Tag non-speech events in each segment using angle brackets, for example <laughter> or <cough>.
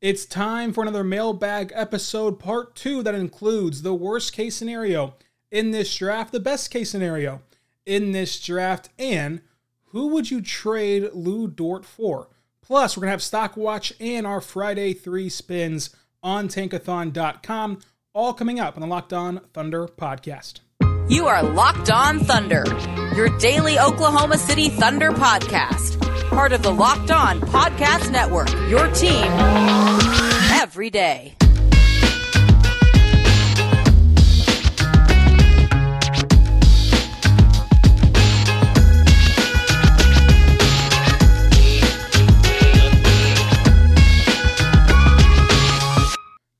It's time for another mailbag episode, part two, that includes the worst case scenario in this draft, the best case scenario in this draft, and who would you trade Lu Dort for? Plus, we're going to have Stock Watch and our Friday three spins on tankathon.com, all coming up on the Locked On Thunder podcast. You are Locked On Thunder, your daily Oklahoma City Thunder podcast part of the Locked On Podcast Network. Your team every day.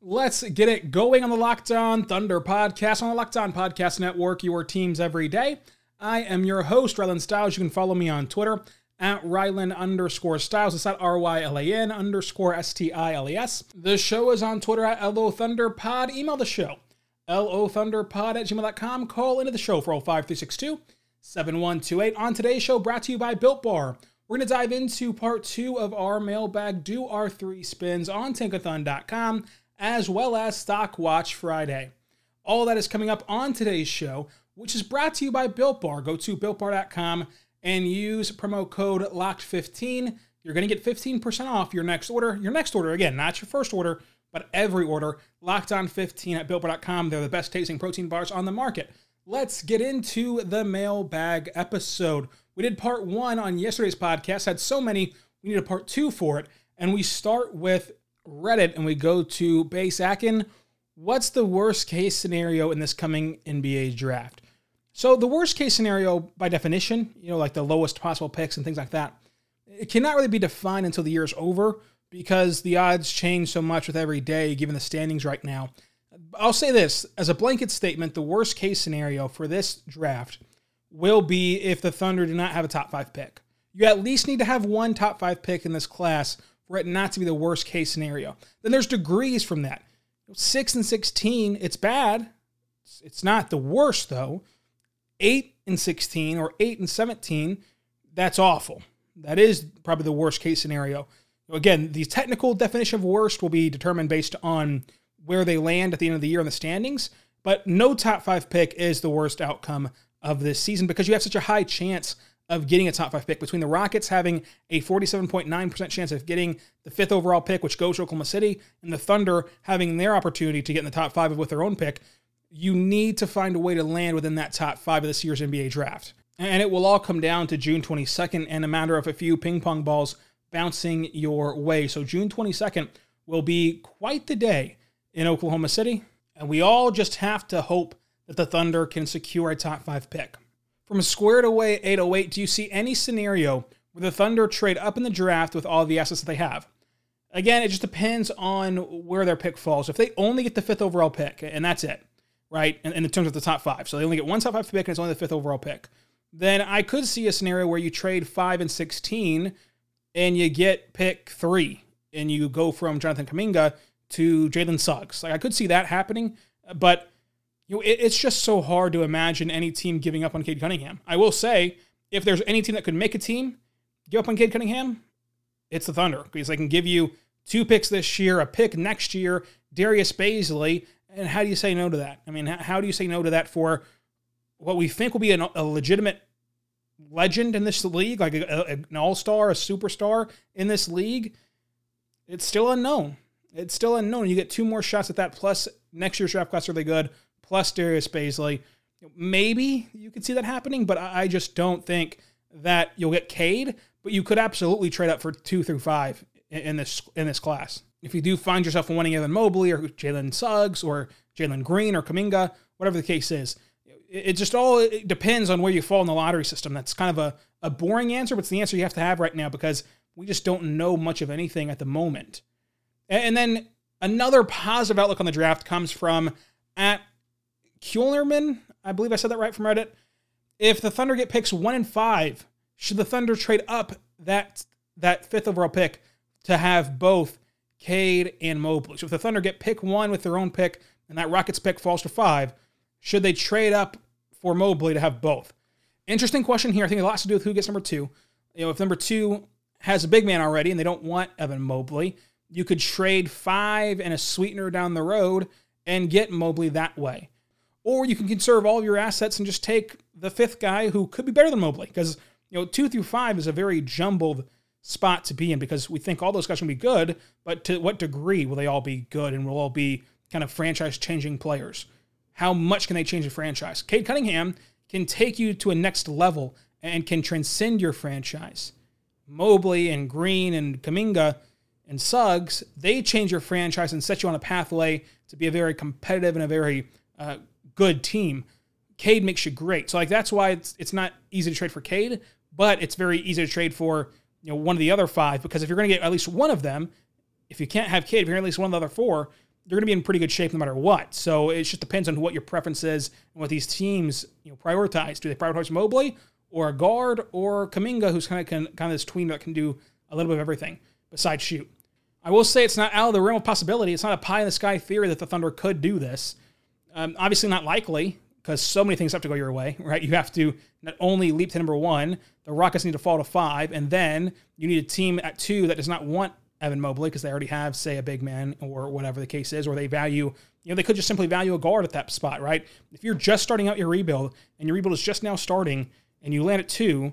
Let's get it going on the Locked On Thunder podcast on the Locked On Podcast Network, your teams every day. I am your host, Rylan Stiles. You can follow me on Twitter at Rylan underscore Stiles. It's at R-Y-L-A-N underscore S-T-I-L-E-S. The show is on Twitter at LO Thunderpod. Email the show, LOThunderpod at gmail.com. Call into the show for 05362 7128. On today's show, brought to you by Built Bar. We're going to dive into part two of our mailbag, do our three spins on tankathon.com, as well as Stock Watch Friday. All that is coming up on today's show, which is brought to you by Built Bar. Go to builtbar.com and use promo code LOCKED15. You're going to get 15% off your next order. Your next order, again, not your first order, but every order. Locked on 15 at BuiltBar.com. They're the best tasting protein bars on the market. Let's get into the mailbag episode. We did part one on yesterday's podcast, had so many, we need a part two for it. And we start with Reddit and we go to Base Akin. What's the worst case scenario in this coming NBA draft? So the worst case scenario, by definition, you know, like the lowest possible picks and things like that, it cannot really be defined until the year is over because the odds change so much with every day, given the standings right now. I'll say this as a blanket statement: the worst case scenario for this draft will be if the Thunder do not have a top five pick. You at least need to have one top five pick in this class for it not to be the worst case scenario. Then there's degrees from that. Six and sixteen, it's bad. It's not the worst though. 8 and 16 or 8 and 17, that's awful. That is probably the worst case scenario. Again, the technical definition of worst will be determined based on where they land at the end of the year in the standings, but no top 5 pick is the worst outcome of this season because you have such a high chance of getting a top five pick. Between the Rockets having a 47.9% chance of getting the fifth overall pick, which goes to Oklahoma City, and the Thunder having their opportunity to get in the top five with their own pick, you need to find a way to land within that top five of this year's NBA draft. And it will all come down to June 22nd and a matter of a few ping pong balls bouncing your way. So June 22nd will be quite the day in Oklahoma City. And we all just have to hope that the Thunder can secure a top five pick. From a squared away 808, do you see any scenario where the Thunder trade up in the draft with all the assets that they have? Again, it just depends on where their pick falls. If they only get the fifth overall pick, and that's it, right? In, in terms of the top five. So they only get one top five pick and it's only the fifth overall pick. Then I could see a scenario where you trade five and 16 and you get pick three and you go from Jonathan Kuminga to Jalen Suggs. Like I could see that happening, but you know, it, it's just so hard to imagine any team giving up on Cade Cunningham. I will say, if there's any team that could make a team give up on Cade Cunningham, it's the Thunder because they can give you two picks this year, a pick next year, Darius Bazley, and how do you say no to that? I mean, how do you say no to that for what we think will be an, a legitimate legend in this league, like a, a, an all star, a superstar in this league? It's still unknown. It's still unknown. You get two more shots at that, plus next year's draft class are they good, plus Darius Bazley. Maybe you could see that happening, but I just don't think that you'll get Cade. But you could absolutely trade up for two through five in this in this class if you do find yourself wanting Evan Mobley or Jalen Suggs or Jalen Green or Kuminga, whatever the case is, it just all it depends on where you fall in the lottery system. That's kind of a, a boring answer, but it's the answer you have to have right now because we just don't know much of anything at the moment. And then another positive outlook on the draft comes from at Kuhlerman. I believe I said that right from Reddit. If the Thunder get picks one and five, should the Thunder trade up that that fifth overall pick to have both Cade, and Mobley. So if the Thunder get pick one with their own pick and that Rockets pick falls to five, should they trade up for Mobley to have both? Interesting question here. I think it has to do with who gets number two. You know, if number two has a big man already and they don't want Evan Mobley, you could trade five and a sweetener down the road and get Mobley that way. Or you can conserve all of your assets and just take the fifth guy who could be better than Mobley. Because, you know, two through five is a very jumbled spot to be in because we think all those guys can be good, but to what degree will they all be good and will all be kind of franchise changing players? How much can they change a franchise? Cade Cunningham can take you to a next level and can transcend your franchise. Mobley and Green and Kuminga and Suggs, they change your franchise and set you on a pathway to be a very competitive and a very uh, good team. Cade makes you great. So like that's why it's it's not easy to trade for Cade, but it's very easy to trade for you know one of the other five because if you're going to get at least one of them, if you can't have Cade, if you're at least one of the other four, you're going to be in pretty good shape no matter what. So it just depends on what your preference is and what these teams you know prioritize. Do they prioritize Mobley or a guard or Kuminga, who's kind of kind of this tween that can do a little bit of everything besides shoot? I will say it's not out of the realm of possibility. It's not a pie in the sky theory that the Thunder could do this. Um, obviously, not likely because so many things have to go your way, <laughs> right? You have to not only leap to number one, the Rockets need to fall to five, and then you need a team at two that does not want Evan Mobley because they already have, say, a big man or whatever the case is, or they value, you know, they could just simply value a guard at that spot, right? If you're just starting out your rebuild and your rebuild is just now starting and you land at two,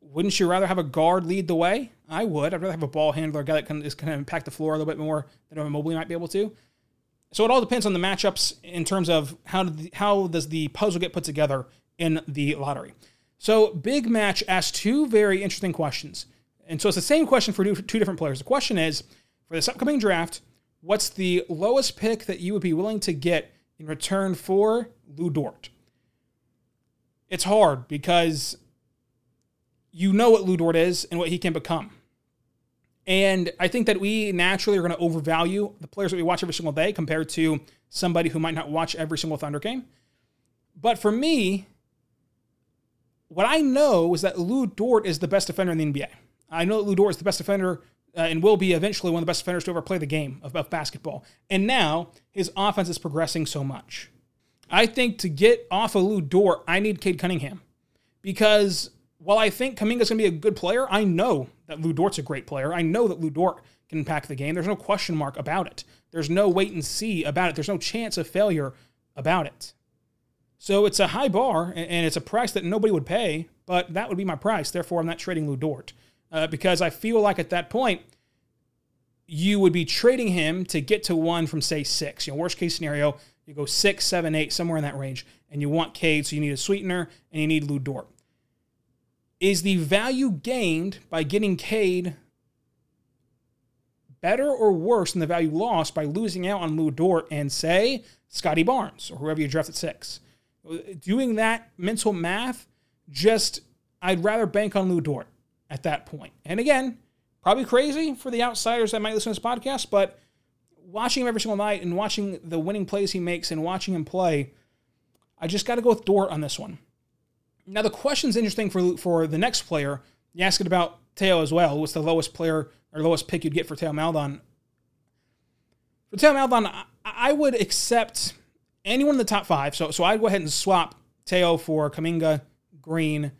wouldn't you rather have a guard lead the way? I would. I'd rather have a ball handler, a guy that can is kind of impact the floor a little bit more than Evan Mobley might be able to. So it all depends on the matchups in terms of how the, how does the puzzle get put together in the lottery. So big match asks two very interesting questions, and so it's the same question for two different players. The question is for this upcoming draft, what's the lowest pick that you would be willing to get in return for Lu Dort? It's hard because you know what Lu Dort is and what he can become. And I think that we naturally are going to overvalue the players that we watch every single day compared to somebody who might not watch every single Thunder game. But for me, what I know is that Lu Dort is the best defender in the NBA. I know that Lu Dort is the best defender uh, and will be eventually one of the best defenders to ever play the game of, of basketball. And now his offense is progressing so much. I think to get off of Lu Dort, I need Cade Cunningham because while I think Kuminga's going to be a good player, I know that Lu Dort's a great player. I know that Lu Dort can impact the game. There's no question mark about it. There's no wait and see about it. There's no chance of failure about it. So it's a high bar and it's a price that nobody would pay, but that would be my price. Therefore, I'm not trading Lu Dort uh, because I feel like at that point, you would be trading him to get to one from, say, six. You know, worst case scenario, you go six, seven, eight, somewhere in that range, and you want Cade, so you need a sweetener and you need Lu Dort. Is the value gained by getting Cade better or worse than the value lost by losing out on Lu Dort and, say, Scottie Barnes or whoever you draft at six? Doing that mental math, just I'd rather bank on Lu Dort at that point. And again, probably crazy for the outsiders that might listen to this podcast, but watching him every single night and watching the winning plays he makes and watching him play, I just got to go with Dort on this one. Now the question's interesting for for the next player. You asked it about Theo as well. What's the lowest player or lowest pick you'd get for Theo Maledon? For Theo Maledon, I, I would accept anyone in the top five. So so I'd go ahead and swap Theo for Kuminga, Green,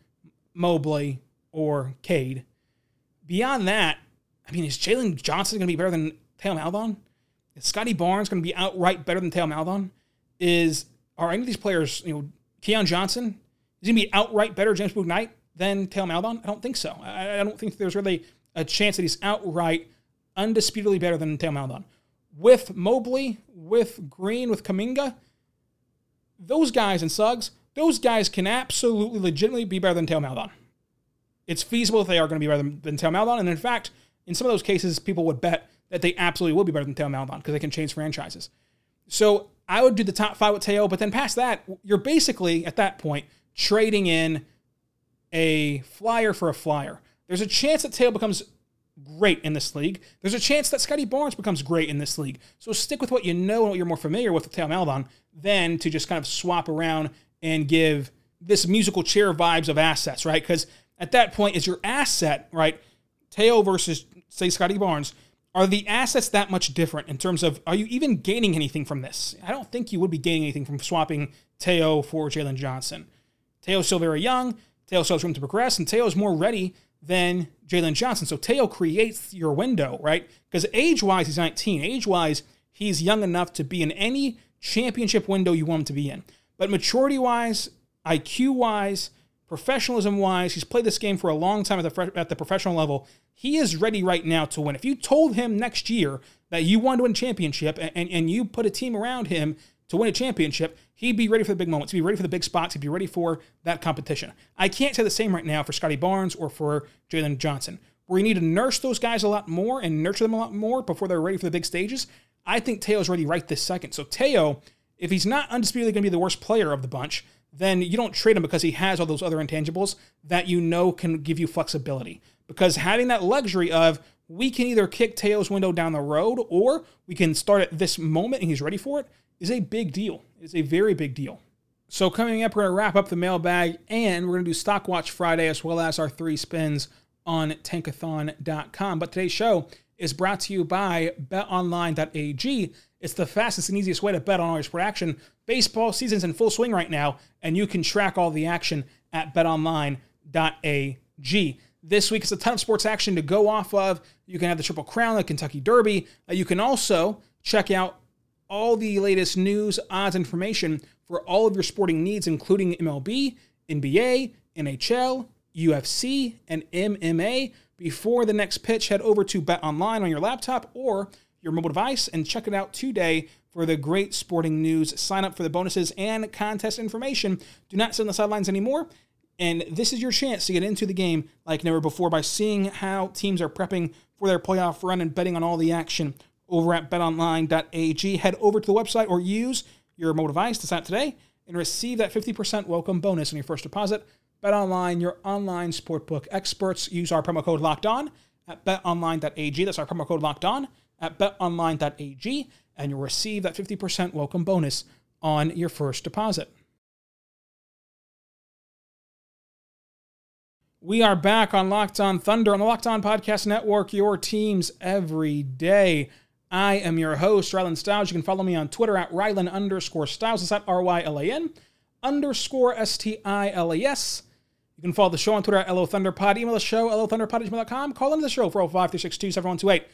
Mobley, or Cade. Beyond that, I mean, is Jalen Johnson going to be better than Theo Maledon? Is Scottie Barnes going to be outright better than Theo Maledon? Is are any of these players, you know, Keon Johnson, is he going to be outright better James Bouknight than Theo Maledon? I don't think so. I, I, don't think there's really a chance that he's outright, undisputedly better than Theo Maledon. With Mobley, with Green, with Kuminga, those guys and Suggs, those guys can absolutely legitimately be better than Theo Maledon. It's feasible that they are going to be better than, than Theo Maledon. And in fact, in some of those cases, people would bet that they absolutely will be better than Theo Maledon because they can change franchises. So I would do the top five with Theo, but then past that, you're basically at that point trading in a flyer for a flyer. There's a chance that Theo becomes great in this league. There's a chance that Scottie Barnes becomes great in this league. So stick with what you know and what you're more familiar with with Theo Maledon than to just kind of swap around and give this musical chair vibes of assets, right? Because at that point, is your asset, right? Theo versus, say, Scottie Barnes. Are the assets that much different in terms of are you even gaining anything from this? I don't think you would be gaining anything from swapping Theo for Jalen Johnson. Theo's still very young. Theo still has room to progress, and Theo is more ready than Jalen Johnson. So Theo creates your window, right? Because age wise, he's 19. Age wise, he's young enough to be in any championship window you want him to be in. But maturity wise, IQ wise, professionalism wise, he's played this game for a long time at the, at the professional level. He is ready right now to win. If you told him next year that you want to win a championship and, and, and you put a team around him to win a championship, he'd be ready for the big moments. He'd be ready for the big spots. He'd be ready for that competition. I can't say the same right now for Scottie Barnes or for Jalen Johnson. Where you need to nurse those guys a lot more and nurture them a lot more before they're ready for the big stages. I think Theo's ready right this second. So Theo, if he's not undisputedly going to be the worst player of the bunch, then you don't trade him because he has all those other intangibles that you know can give you flexibility. Because having that luxury of we can either kick Theo's window down the road or we can start at this moment and he's ready for it is a big deal. It's a very big deal. So coming up, we're going to wrap up the mailbag and we're going to do Stock Watch Friday as well as our three spins on tankathon.com. But today's show is brought to you by betonline.ag. It's the fastest and easiest way to bet on all your sport action. Baseball season's in full swing right now, and you can track all the action at betonline.ag. This week is a ton of sports action to go off of. You can have the Triple Crown, the Kentucky Derby. Uh, you can also check out all the latest news, odds, information for all of your sporting needs, including MLB, NBA, NHL, UFC, and MMA. Before the next pitch, head over to Bet Online on your laptop or your mobile device and check it out today for the great sporting news. Sign up for the bonuses and contest information. Do not sit on the sidelines anymore. And this is your chance to get into the game like never before by seeing how teams are prepping for their playoff run and betting on all the action over at betonline.ag. Head over to the website or use your mobile device to sign up today and receive that 50% welcome bonus on your first deposit. BetOnline, your online sportbook experts. Use our promo code locked on at betonline.ag. That's our promo code locked on at betonline.ag, and you'll receive that 50% welcome bonus on your first deposit. We are back on Locked On Thunder on the Locked On Podcast Network, your teams every day. I am your host, Rylan Stiles. You can follow me on Twitter at Rylan underscore Stiles. It's at R Y L A N underscore S T I L A S. You can follow the show on Twitter at LO Thunderpod. Email the show, LOThunderpod at gmail.com. Call into the show, 405 362 7128.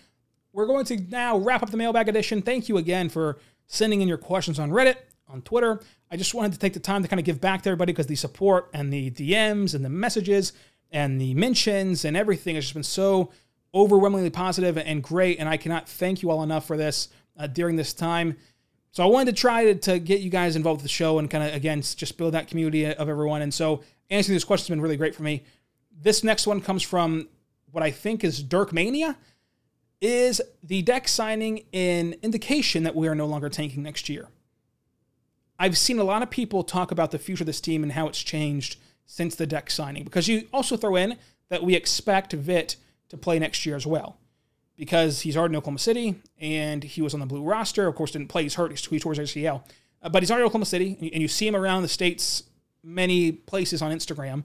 We're going to now wrap up the mailbag edition. Thank you again for sending in your questions on Reddit, on Twitter. I just wanted to take the time to kind of give back to everybody because the support and the DMs and the messages and the mentions and everything has just been so overwhelmingly positive and great. And I cannot thank you all enough for this uh, during this time. So I wanted to try to, to get you guys involved with the show and kind of, again, just build that community of everyone. And so answering these questions has been really great for me. This next one comes from what I think is Dirk Mania. Is the Deck signing an indication that we are no longer tanking next year? I've seen a lot of people talk about the future of this team and how it's changed since the Deck signing. Because you also throw in that we expect Vit to play next year as well. Because he's already in Oklahoma City and he was on the blue roster. Of course, didn't play. He's hurt. He tore his ACL. Uh, but he's already in Oklahoma City and you see him around the States many places on Instagram.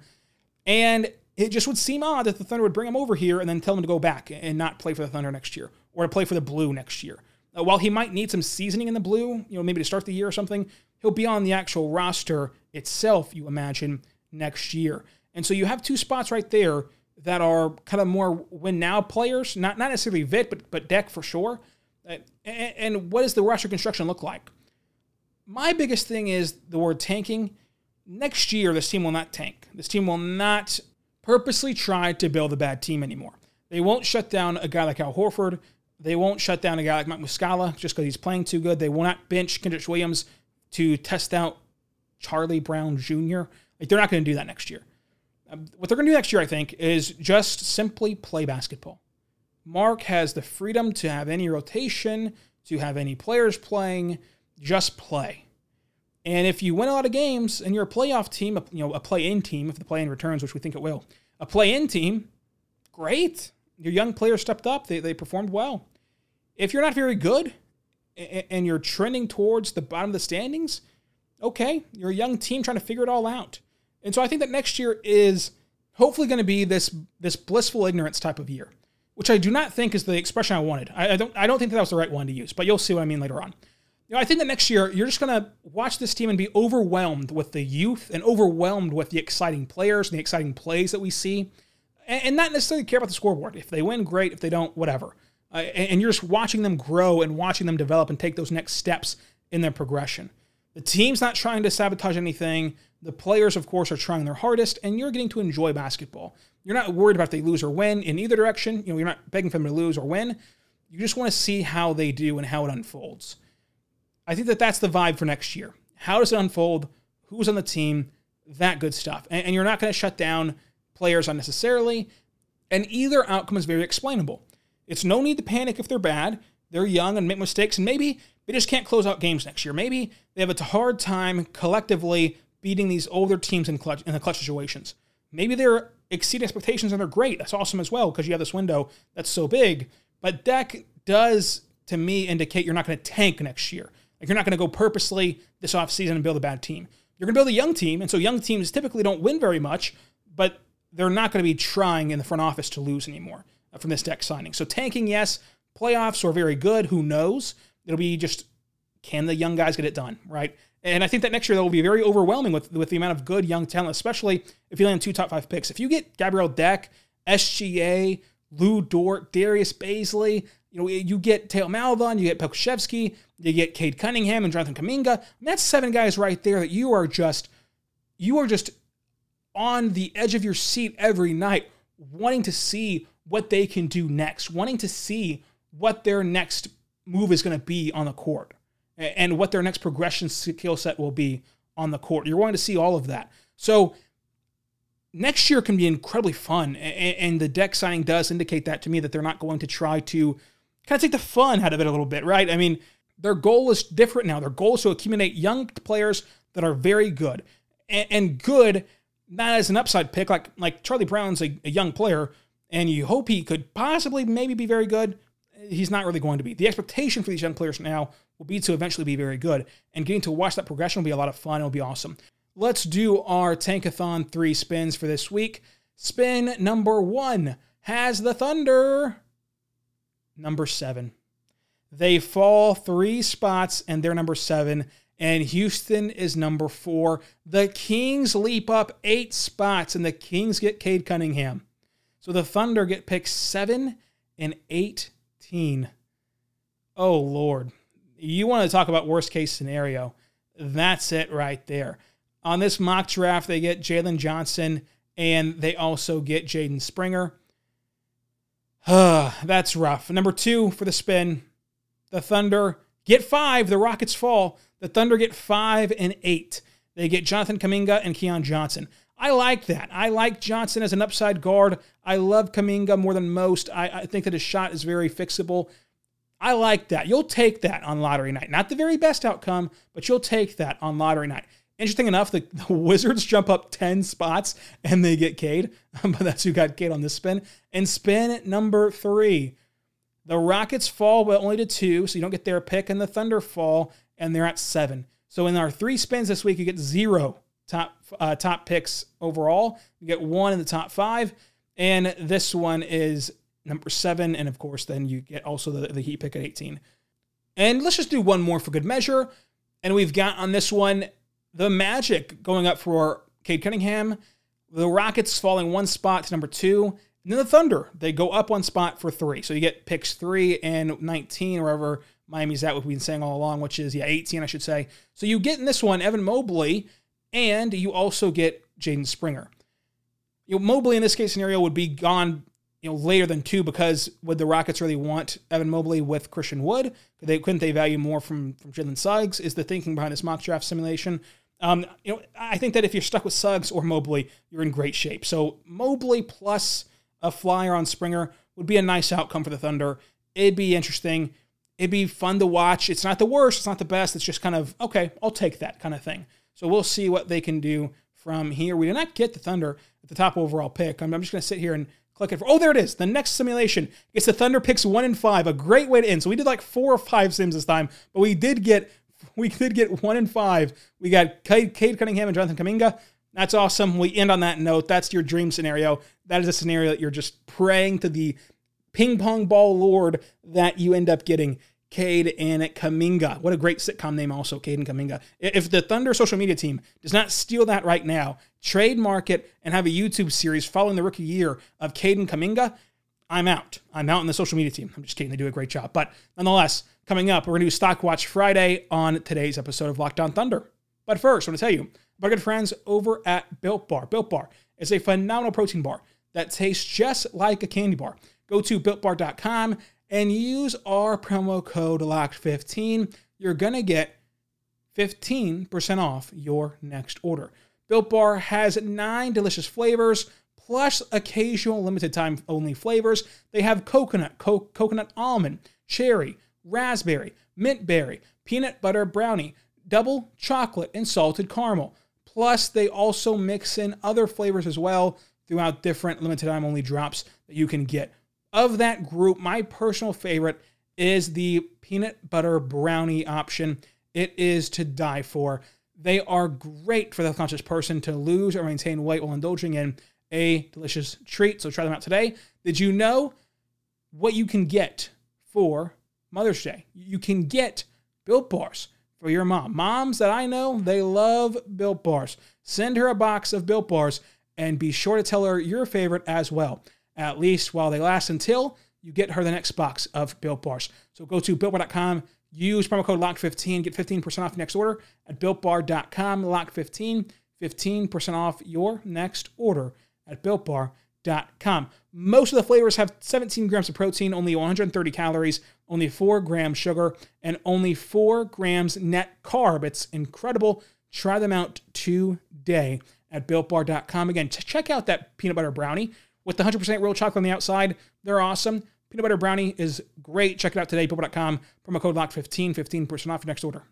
And it just would seem odd that the Thunder would bring him over here and then tell him to go back and not play for the Thunder next year or to play for the Blue next year. Uh, while he might need some seasoning in the Blue, you know, maybe to start the year or something, he'll be on the actual roster itself, you imagine, next year. And so you have two spots right there that are kind of more win now players, not not necessarily Vit, but but Deck for sure. Uh, and, and what does the roster construction look like? My biggest thing is the word tanking. Next year, this team will not tank. This team will not purposely try to build a bad team anymore. They won't shut down a guy like Al Horford. They won't shut down a guy like Mike Muscala just because he's playing too good. They will not bench Kenrich Williams to test out Charlie Brown Jr. Like they're not going to do that next year. Um, what they're going to do next year, I think, is just simply play basketball. Mark has the freedom to have any rotation, to have any players playing, just play. And if you win a lot of games and you're a playoff team, you know, a play-in team, if the play-in returns, which we think it will, a play-in team, great. Your young players stepped up; they they performed well. If you're not very good and you're trending towards the bottom of the standings, okay, you're a young team trying to figure it all out. And so I think that next year is hopefully going to be this this blissful ignorance type of year, which I do not think is the expression I wanted. I, I don't I don't think that, that was the right one to use, but you'll see what I mean later on. You know, I think that next year you're just going to watch this team and be overwhelmed with the youth and overwhelmed with the exciting players and the exciting plays that we see. and not necessarily care about the scoreboard. If they win, great. If they don't, whatever. Uh, and you're just watching them grow and watching them develop and take those next steps in their progression. The team's not trying to sabotage anything. The players, of course, are trying their hardest, and you're getting to enjoy basketball. You're not worried about if they lose or win in either direction. You know, you're not begging for them to lose or win. You just want to see how they do and how it unfolds. I think that that's the vibe for next year. How does it unfold? Who's on the team? That good stuff. And, and you're not going to shut down players unnecessarily. And either outcome is very explainable. It's no need to panic if they're bad. They're young and make mistakes, and maybe they just can't close out games next year. Maybe they have a hard time collectively beating these older teams in, clutch, in the clutch situations. Maybe they're exceed expectations and they're great. That's awesome as well because you have this window that's so big. But Deck does, to me, indicate you're not going to tank next year. Like you're not going to go purposely this offseason and build a bad team. You're going to build a young team, and so young teams typically don't win very much, but they're not going to be trying in the front office to lose anymore uh, from this Deck signing. So tanking, yes. Playoffs are very good. Who knows? It'll be just can the young guys get it done, right? And I think that next year that will be very overwhelming with with the amount of good young talent, especially if you land two top five picks. If you get Gabriel Deck, SGA, Lu Dort, Darius Bazley, you know, you get Theo Maledon, you get Pokusevski, you get Cade Cunningham and Jonathan Kuminga. that's seven guys right there that you are just you are just on the edge of your seat every night, wanting to see what they can do next, wanting to see what their next move is going to be on the court and what their next progression skill set will be on the court. You're wanting to see all of that. So next year can be incredibly fun. And the Deck signing does indicate that to me that they're not going to try to kind of take the fun out of it a little bit, right? I mean, their goal is different now. Their goal is to accumulate young players that are very good and good, not as an upside pick like like Charlie Brown's a, a young player, and you hope he could possibly maybe be very good. He's not really going to be. The expectation for these young players now will be to eventually be very good, and getting to watch that progression will be a lot of fun. It'll be awesome. Let's do our Tankathon three spins for this week. Spin number one has the Thunder. Number seven. They fall three spots and they're number seven, and Houston is number four. The Kings leap up eight spots, and the Kings get Cade Cunningham. So the Thunder get picked 7 and 18. Oh, Lord. You want to talk about worst case scenario. That's it right there. On this mock draft, they get Jalen Johnson and they also get Jaden Springer. <sighs> That's rough. Number two for the spin, the Thunder get five. The Rockets fall. The Thunder get five and eight. They get Jonathan Kuminga and Keon Johnson. I like that. I like Johnson as an upside guard. I love Kuminga more than most. I, I, think that his shot is very fixable. I like that. You'll take that on lottery night. Not the very best outcome, but you'll take that on lottery night. Interesting enough, the, <laughs> the Wizards jump up 10 spots and they get Cade, <laughs> but that's who got Cade on this spin. And spin number three, the Rockets fall but only to two, so you don't get their pick, and the Thunder fall and they're at seven. So in our three spins this week, you get zero top uh, top picks overall. You get one in the top five, and this one is number seven, and of course, then you get also the, the Heat pick at 18. And let's just do one more for good measure. And we've got on this one the Magic going up for Cade Cunningham, the Rockets falling one spot to number two, and then the Thunder they go up one spot for three. So you get picks three and 19, wherever Miami's at, what we've been saying all along, which is yeah 18, I should say. So you get in this one Evan Mobley and you also get Jaden Springer. You know, Mobley in this case scenario would be gone, you know, later than two because would the Rockets really want Evan Mobley with Christian Wood? Could they couldn't they value more from from Jalen Suggs? Is the thinking behind this mock draft simulation? Um, you know, I think that if you're stuck with Suggs or Mobley, you're in great shape. So Mobley plus a flyer on Springer would be a nice outcome for the Thunder. It'd be interesting. It'd be fun to watch. It's not the worst. It's not the best. It's just kind of okay. I'll take that kind of thing. So we'll see what they can do from here. We did not get the Thunder at the top overall pick. I'm, I'm just going to sit here and click it for. Oh, there it is. The next simulation. It's the Thunder picks one and five. A great way to end. So we did like four or five sims this time, but we did get <laughs> we did get one and five. We got Cade, Cade Cunningham and Jonathan Kuminga. That's awesome. We end on that note. That's your dream scenario. That is a scenario that you're just praying to the ping pong ball lord that you end up getting Cade and Kuminga. What a great sitcom name, also, Cade and Kuminga. If the Thunder social media team does not steal that right now, trademark it, and have a YouTube series following the rookie year of Cade and Kuminga, I'm out. I'm out in the social media team. I'm just kidding. They do a great job. But nonetheless, coming up, we're going to do Stock Watch Friday on today's episode of Locked On Thunder. But first, I want to tell you about good friends over at Built Bar. Built Bar is a phenomenal protein bar that tastes just like a candy bar. Go to builtbar.com and use our promo code LOCKED15. You're going to get 15% off your next order. Built Bar has nine delicious flavors plus occasional limited time only flavors. They have coconut, co- coconut almond, cherry, raspberry, mint berry, peanut butter brownie, double chocolate, and salted caramel. Plus, they also mix in other flavors as well throughout different limited time only drops that you can get. Of that group, my personal favorite is the peanut butter brownie option. It is to die for. They are great for the conscious person to lose or maintain weight while indulging in a delicious treat. So try them out today. Did you know what you can get for Mother's Day? You can get Built Bars for your mom. Moms that I know, they love Built Bars. Send her a box of Built Bars and be sure to tell her your favorite as well, at least while they last until you get her the next box of Built Bars. So go to builtbar.com, use promo code LOCK15, get 15% off next order at builtbar.com, LOCK15, 15% off your next order at builtbar.com. Most of the flavors have 17 grams of protein, only 130 calories, only 4 grams sugar, and only 4 grams net carb. It's incredible. Try them out today at builtbar.com. Again, check out that peanut butter brownie with the 100% real chocolate on the outside. They're awesome. Peanut butter brownie is great. Check it out today, builtbar.com. Promo code LOCK15, 15% off your next order.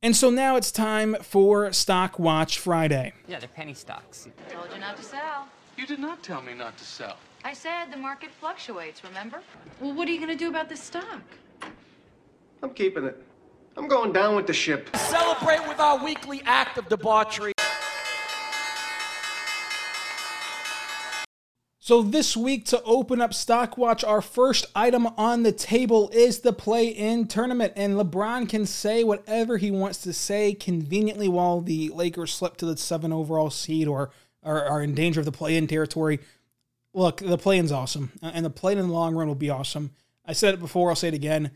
And so now it's time for Stock Watch Friday. Yeah, they're penny stocks. Told you not to sell. You did not tell me not to sell. I said the market fluctuates, remember? Well, what are you going to do about this stock? I'm keeping it. I'm going down with the ship. Celebrate with our weekly act of debauchery. So this week to open up Stock Watch, our first item on the table is the play-in tournament, and LeBron can say whatever he wants to say conveniently while the Lakers slip to the seven overall seed or are, in danger of the play-in territory. Look, the play-in's awesome, uh, and the play-in in the long run will be awesome. I said it before, I'll say it again.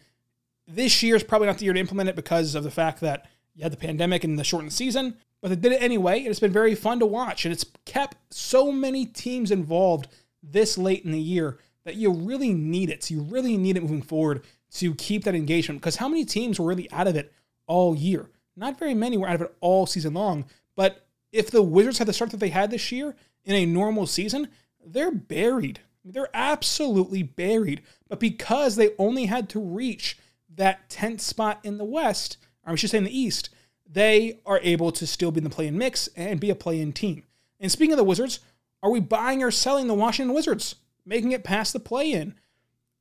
This year is probably not the year to implement it because of the fact that you had the pandemic and the shortened season, but they did it anyway, and it's been very fun to watch, and it's kept so many teams involved this late in the year that you really need it. So you really need it moving forward to keep that engagement because how many teams were really out of it all year? Not very many were out of it all season long. But if the Wizards had the start that they had this year in a normal season, they're buried. They're absolutely buried. But because they only had to reach that 10th spot in the West, or I should say in the East, they are able to still be in the play in mix and be a play in team. And speaking of the Wizards, are we buying or selling the Washington Wizards, making it past the play in?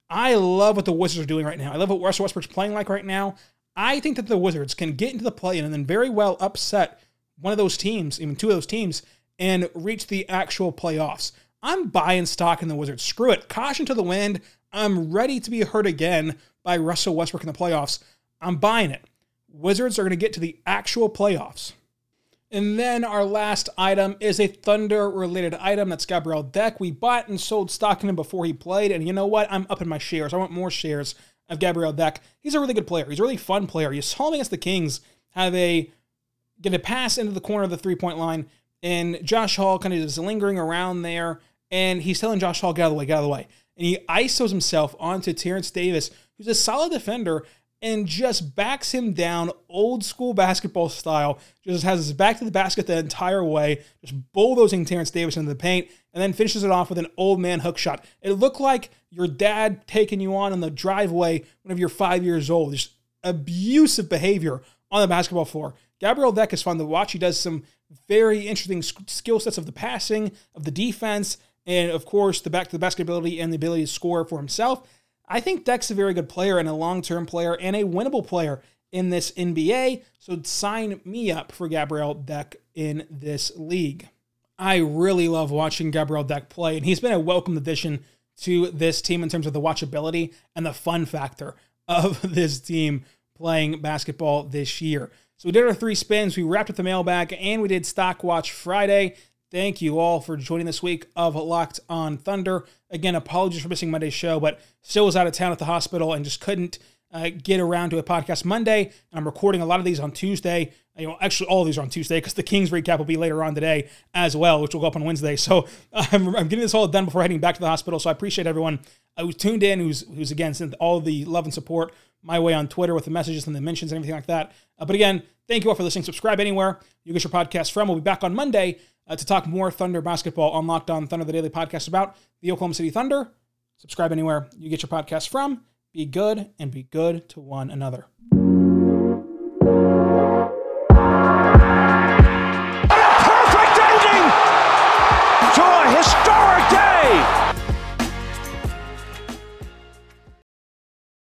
I love what the Wizards are doing right now. I love what Russell Westbrook's playing like right now. I think that the Wizards can get into the play in and then very well upset one of those teams, even two of those teams, and reach the actual playoffs. I'm buying stock in the Wizards. Screw it. Caution to the wind. I'm ready to be hurt again by Russell Westbrook in the playoffs. I'm buying it. Wizards are going to get to the actual playoffs. And then our last item is a Thunder related item. That's Gabriel Deck. We bought and sold stock in him before he played. And you know what? I'm up in my shares. I want more shares of Gabriel Deck. He's a really good player. He's a really fun player. You saw him against the Kings have a get a pass into the corner of the three point line. And Josh Hall kind of is lingering around there. And he's telling Josh Hall, get out of the way, get out of the way. And he ISOs himself onto Terence Davis, who's a solid defender and just backs him down old school basketball style. Just has his back to the basket the entire way, just bulldozing Terence Davis into the paint, and then finishes it off with an old man hook shot. It looked like your dad taking you on in the driveway whenever you're five years old. Just abusive behavior on the basketball floor. Gabriel Deck is fun to watch. He does some very interesting skill sets of the passing, of the defense, and of course the back to the basket ability and the ability to score for himself. I think Deck's a very good player and a long term player and a winnable player in this NBA. So sign me up for Gabriel Deck in this league. I really love watching Gabriel Deck play, and he's been a welcome addition to this team in terms of the watchability and the fun factor of <laughs> this team playing basketball this year. So we did our three spins, we wrapped up the mailbag, and we did Stock Watch Friday. Thank you all for joining this week of Locked on Thunder. Again, apologies for missing Monday's show, but still was out of town at the hospital and just couldn't uh, get around to a podcast Monday. And I'm recording a lot of these on Tuesday. You know, actually, all of these are on Tuesday because the Kings recap will be later on today as well, which will go up on Wednesday. So <laughs> I'm, I'm getting this all done before heading back to the hospital. So I appreciate everyone who's tuned in, who's who's again sent all the love and support my way on Twitter with the messages and the mentions and everything like that. Uh, but again, thank you all for listening. Subscribe anywhere you get your podcast from. We'll be back on Monday uh, to talk more Thunder basketball on Locked On Thunder, the daily podcast about the Oklahoma City Thunder. Subscribe anywhere you get your podcast from. Be good and be good to one another.